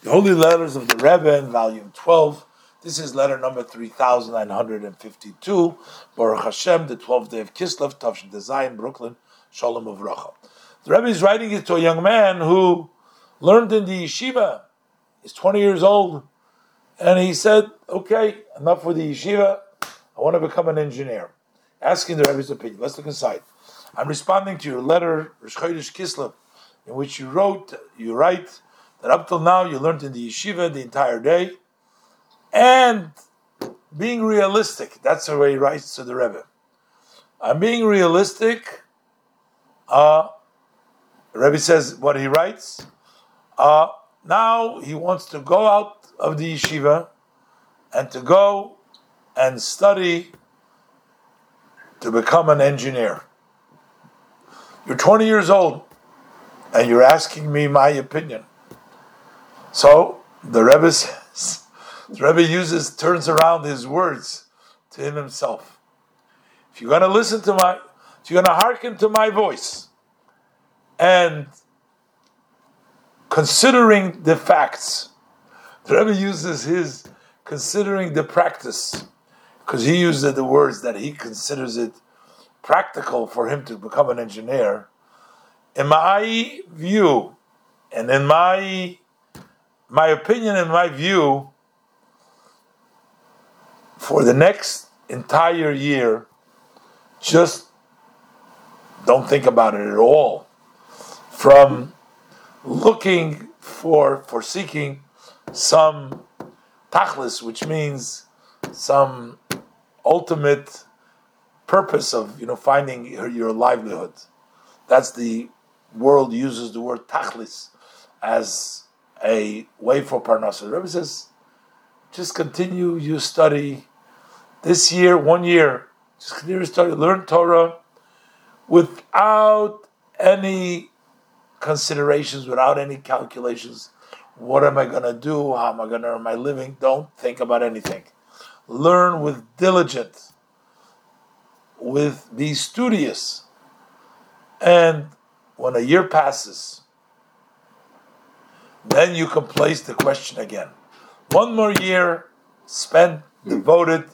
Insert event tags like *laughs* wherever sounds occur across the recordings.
The Holy Letters of the Rebbe in volume 12. This is letter number 3952. Baruch Hashem, the 12th day of Kislev, Tavshin Design, Brooklyn, Shalom of Racha. The Rebbe is writing it to a young man who learned in the yeshiva. He's 20 years old. And he said, okay, enough with the yeshiva. I want to become an engineer. Asking the Rebbe's opinion. Let's look inside. I'm responding to your letter, Rosh Kislev, in which you wrote, you write, that up till now you learned in the yeshiva the entire day, and being realistic. That's the way he writes to the Rebbe. I'm being realistic. Uh, the Rebbe says what he writes. Uh, now he wants to go out of the yeshiva and to go and study to become an engineer. You're 20 years old and you're asking me my opinion. So the Rebbe says, the Rebbe uses, turns around his words to him himself. If you're going to listen to my, if you're going to hearken to my voice, and considering the facts, the Rebbe uses his considering the practice, because he uses the words that he considers it practical for him to become an engineer. In my view, and in my my opinion and my view for the next entire year, just don't think about it at all. From looking for, for seeking some tachlis, which means some ultimate purpose of you know finding your, your livelihood. That's the world uses the word tachlis as a way for parnasa. The Rebbe says, just continue you study this year, one year. Just continue study, learn Torah without any considerations, without any calculations. What am I going to do? How am I going to earn my living? Don't think about anything. Learn with diligence, with be studious. And when a year passes, then you can place the question again. One more year spent, devoted,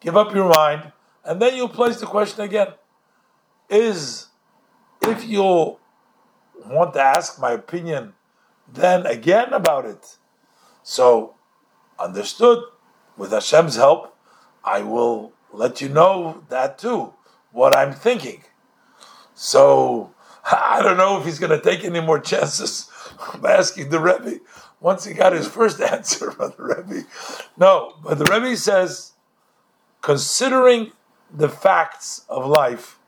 give up your mind, and then you'll place the question again. Is if you want to ask my opinion, then again about it. So, understood. With Hashem's help, I will let you know that too, what I'm thinking. So, *laughs* I don't know if he's going to take any more chances by asking the Rebbe once he got his first *laughs* answer from the Rebbe. No, but the Rebbe says, considering the facts of life,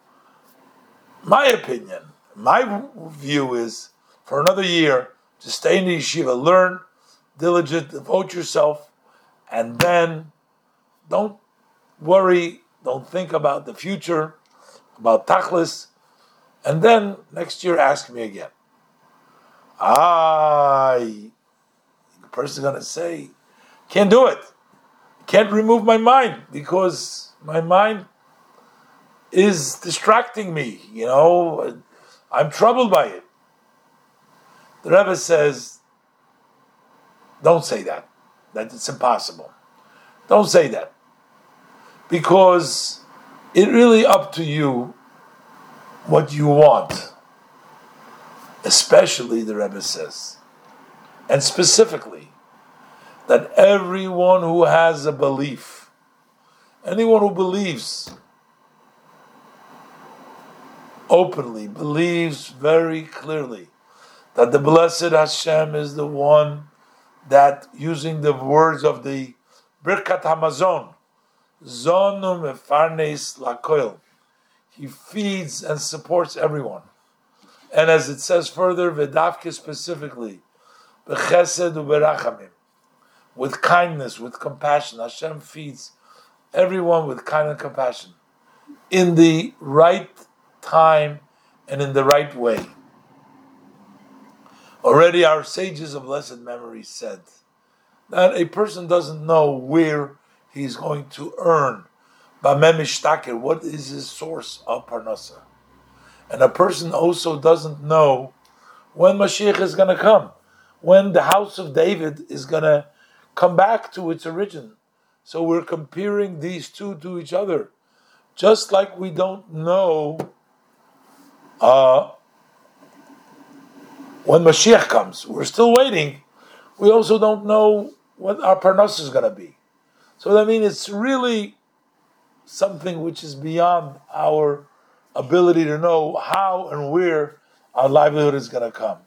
my opinion, my view is for another year to stay in the yeshiva, learn, diligent, devote yourself, and then don't worry, don't think about the future, about tachlis, and then next year ask me again. I, the person's going to say, can't do it. Can't remove my mind because my mind is distracting me. You know, I'm troubled by it. The Rebbe says, don't say that. That it's impossible. Don't say that. Because it really up to you what you want especially the Rebbe says, and specifically, that everyone who has a belief, anyone who believes openly, believes very clearly that the blessed Hashem is the one that, using the words of the Birkat Hamazon, Zonum Efarnes Lakoil, he feeds and supports everyone. And as it says further, Vedavke specifically, Bechesed uberachamim, with kindness, with compassion. Hashem feeds everyone with kind and compassion in the right time and in the right way. Already our sages of blessed memory said that a person doesn't know where he's going to earn. What is his source of parnasa? And a person also doesn't know when Mashiach is going to come. when the house of David is going to come back to its origin. So we're comparing these two to each other. Just like we don't know uh, when Mashiach comes, we're still waiting. We also don't know what our parnas is going to be. So I mean, it's really something which is beyond our ability to know how and where our livelihood is going to come.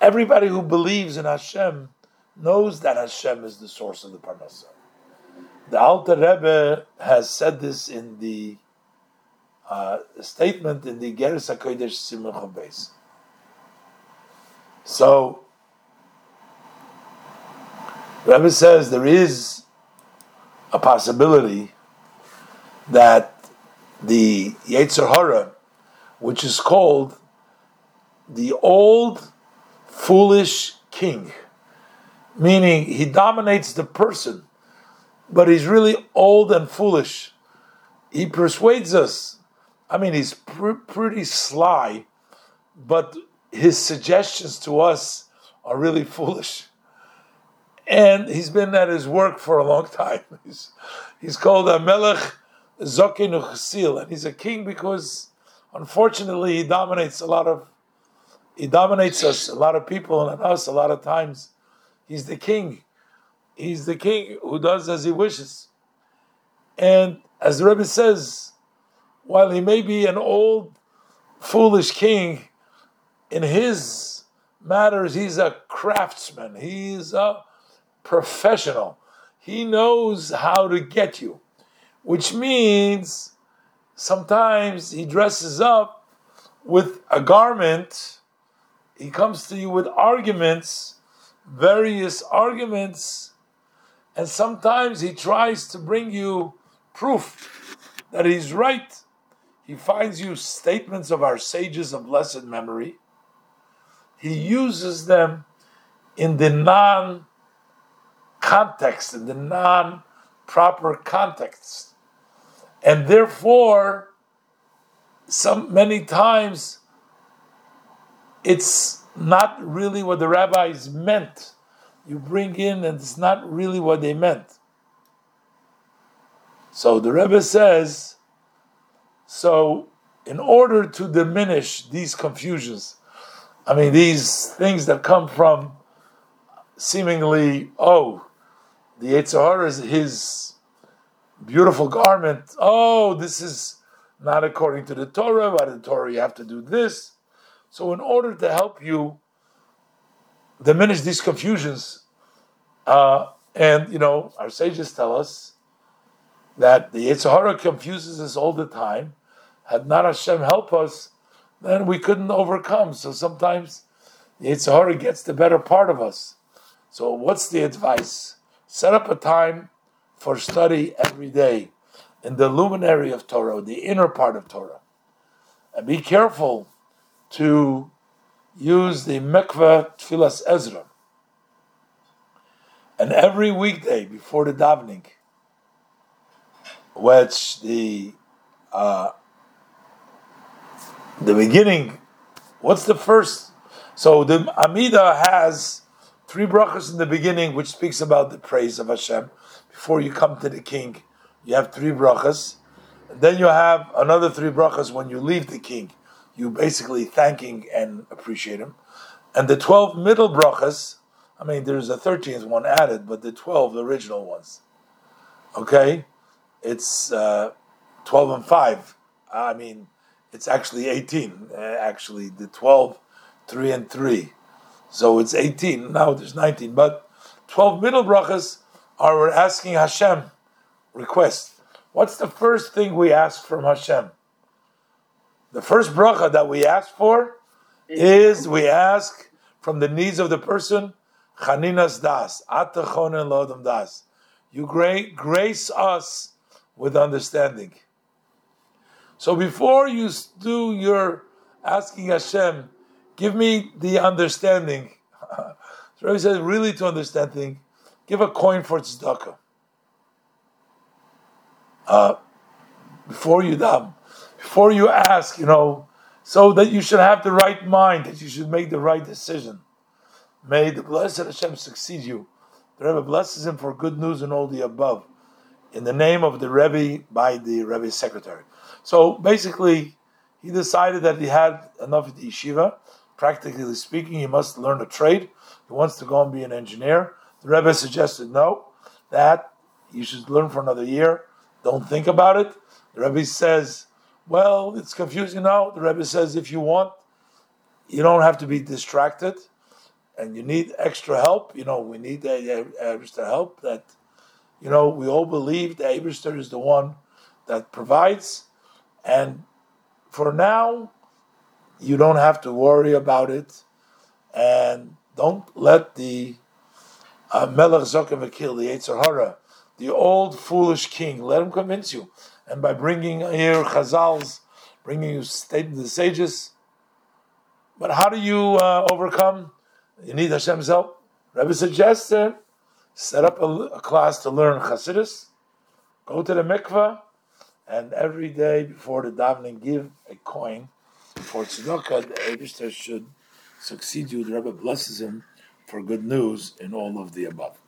Everybody who believes in Hashem knows that Hashem is the source of the parnasa. The Alter Rebbe has said this in the uh, statement in the Geras HaKodesh Simcha Beis. So, Rebbe says there is a possibility that the Yetzer Hara, which is called the old foolish king, meaning he dominates the person, but he's really old and foolish. He persuades us. I mean, he's pr- pretty sly, but his suggestions to us are really foolish. And he's been at his work for a long *laughs* time. He's, he's called a Melech Zokin Chassil, and he's a king because, unfortunately, he dominates a lot of he dominates us, a lot of people, and us a lot of times. He's the king. He's the king who does as he wishes. And as the Rebbe says, while he may be an old, foolish king, in his matters, he's a craftsman. He's a professional. He knows how to get you, which means sometimes he dresses up with a garment he comes to you with arguments, various arguments, and sometimes he tries to bring you proof that he's right. He finds you statements of our sages of blessed memory. He uses them in the non context, in the non proper context. And therefore, some many times it's not really what the rabbis meant. You bring in, and it's not really what they meant. So the Rebbe says, so in order to diminish these confusions, I mean, these things that come from seemingly, oh, the Yetzer Hara is his beautiful garment. Oh, this is not according to the Torah. By the Torah, you have to do this. So, in order to help you diminish these confusions, uh, and you know, our sages tell us that the Yetzer Hara confuses us all the time. Had not Hashem help us, then we couldn't overcome. So sometimes the Yetzer Hara gets the better part of us. So, what's the advice? Set up a time for study every day in the luminary of Torah, the inner part of Torah. And be careful to use the mikveh tevilas Ezra. And every weekday before the davening, which the uh, the beginning, what's the first? So the Amida has three brachas in the beginning, which speaks about the praise of Hashem. Before you come to the king, you have three brachas. Then you have another three brachas when you leave the king you basically thanking and appreciate him. And the 12 middle brachas, I mean, there's a 13th one added, but the 12 the original ones. Okay? It's uh, 12 and 5. I mean, it's actually 18. Uh, actually, the 12, 3 and 3. So it's 18. Now there's 19. But 12 middle brachas are we're asking Hashem request. What's the first thing we ask from Hashem? The first bracha that we ask for is we ask from the needs of the person, Chaninas das, Atachonen lodam das. You grace us with understanding. So before you do your asking Hashem, give me the understanding. *laughs* so Rabbi says, really to understand thing, give a coin for tzedakah. Uh, before you daven before you ask, you know, so that you should have the right mind, that you should make the right decision. May the blessed Hashem succeed you. The Rebbe blesses him for good news and all the above. In the name of the Rebbe by the Rebbe's secretary. So basically, he decided that he had enough at the yeshiva. Practically speaking, he must learn a trade. He wants to go and be an engineer. The Rebbe suggested no, that you should learn for another year. Don't think about it. The Rebbe says, well, it's confusing now. The Rebbe says, if you want, you don't have to be distracted and you need extra help. You know, we need extra help that, you know, we all believe the Eibishter is the one that provides. And for now, you don't have to worry about it. And don't let the Melech Zokim kill the Hara, the old foolish king, let him convince you. And by bringing here Chazals, bringing you the sages. But how do you uh, overcome? You need Hashem's help. Rebbe suggested set up a, a class to learn Chassidus, go to the mikveh, and every day before the davening give a coin for tzedakah. The Eibishter should succeed you. The Rebbe blesses him for good news in all of the above.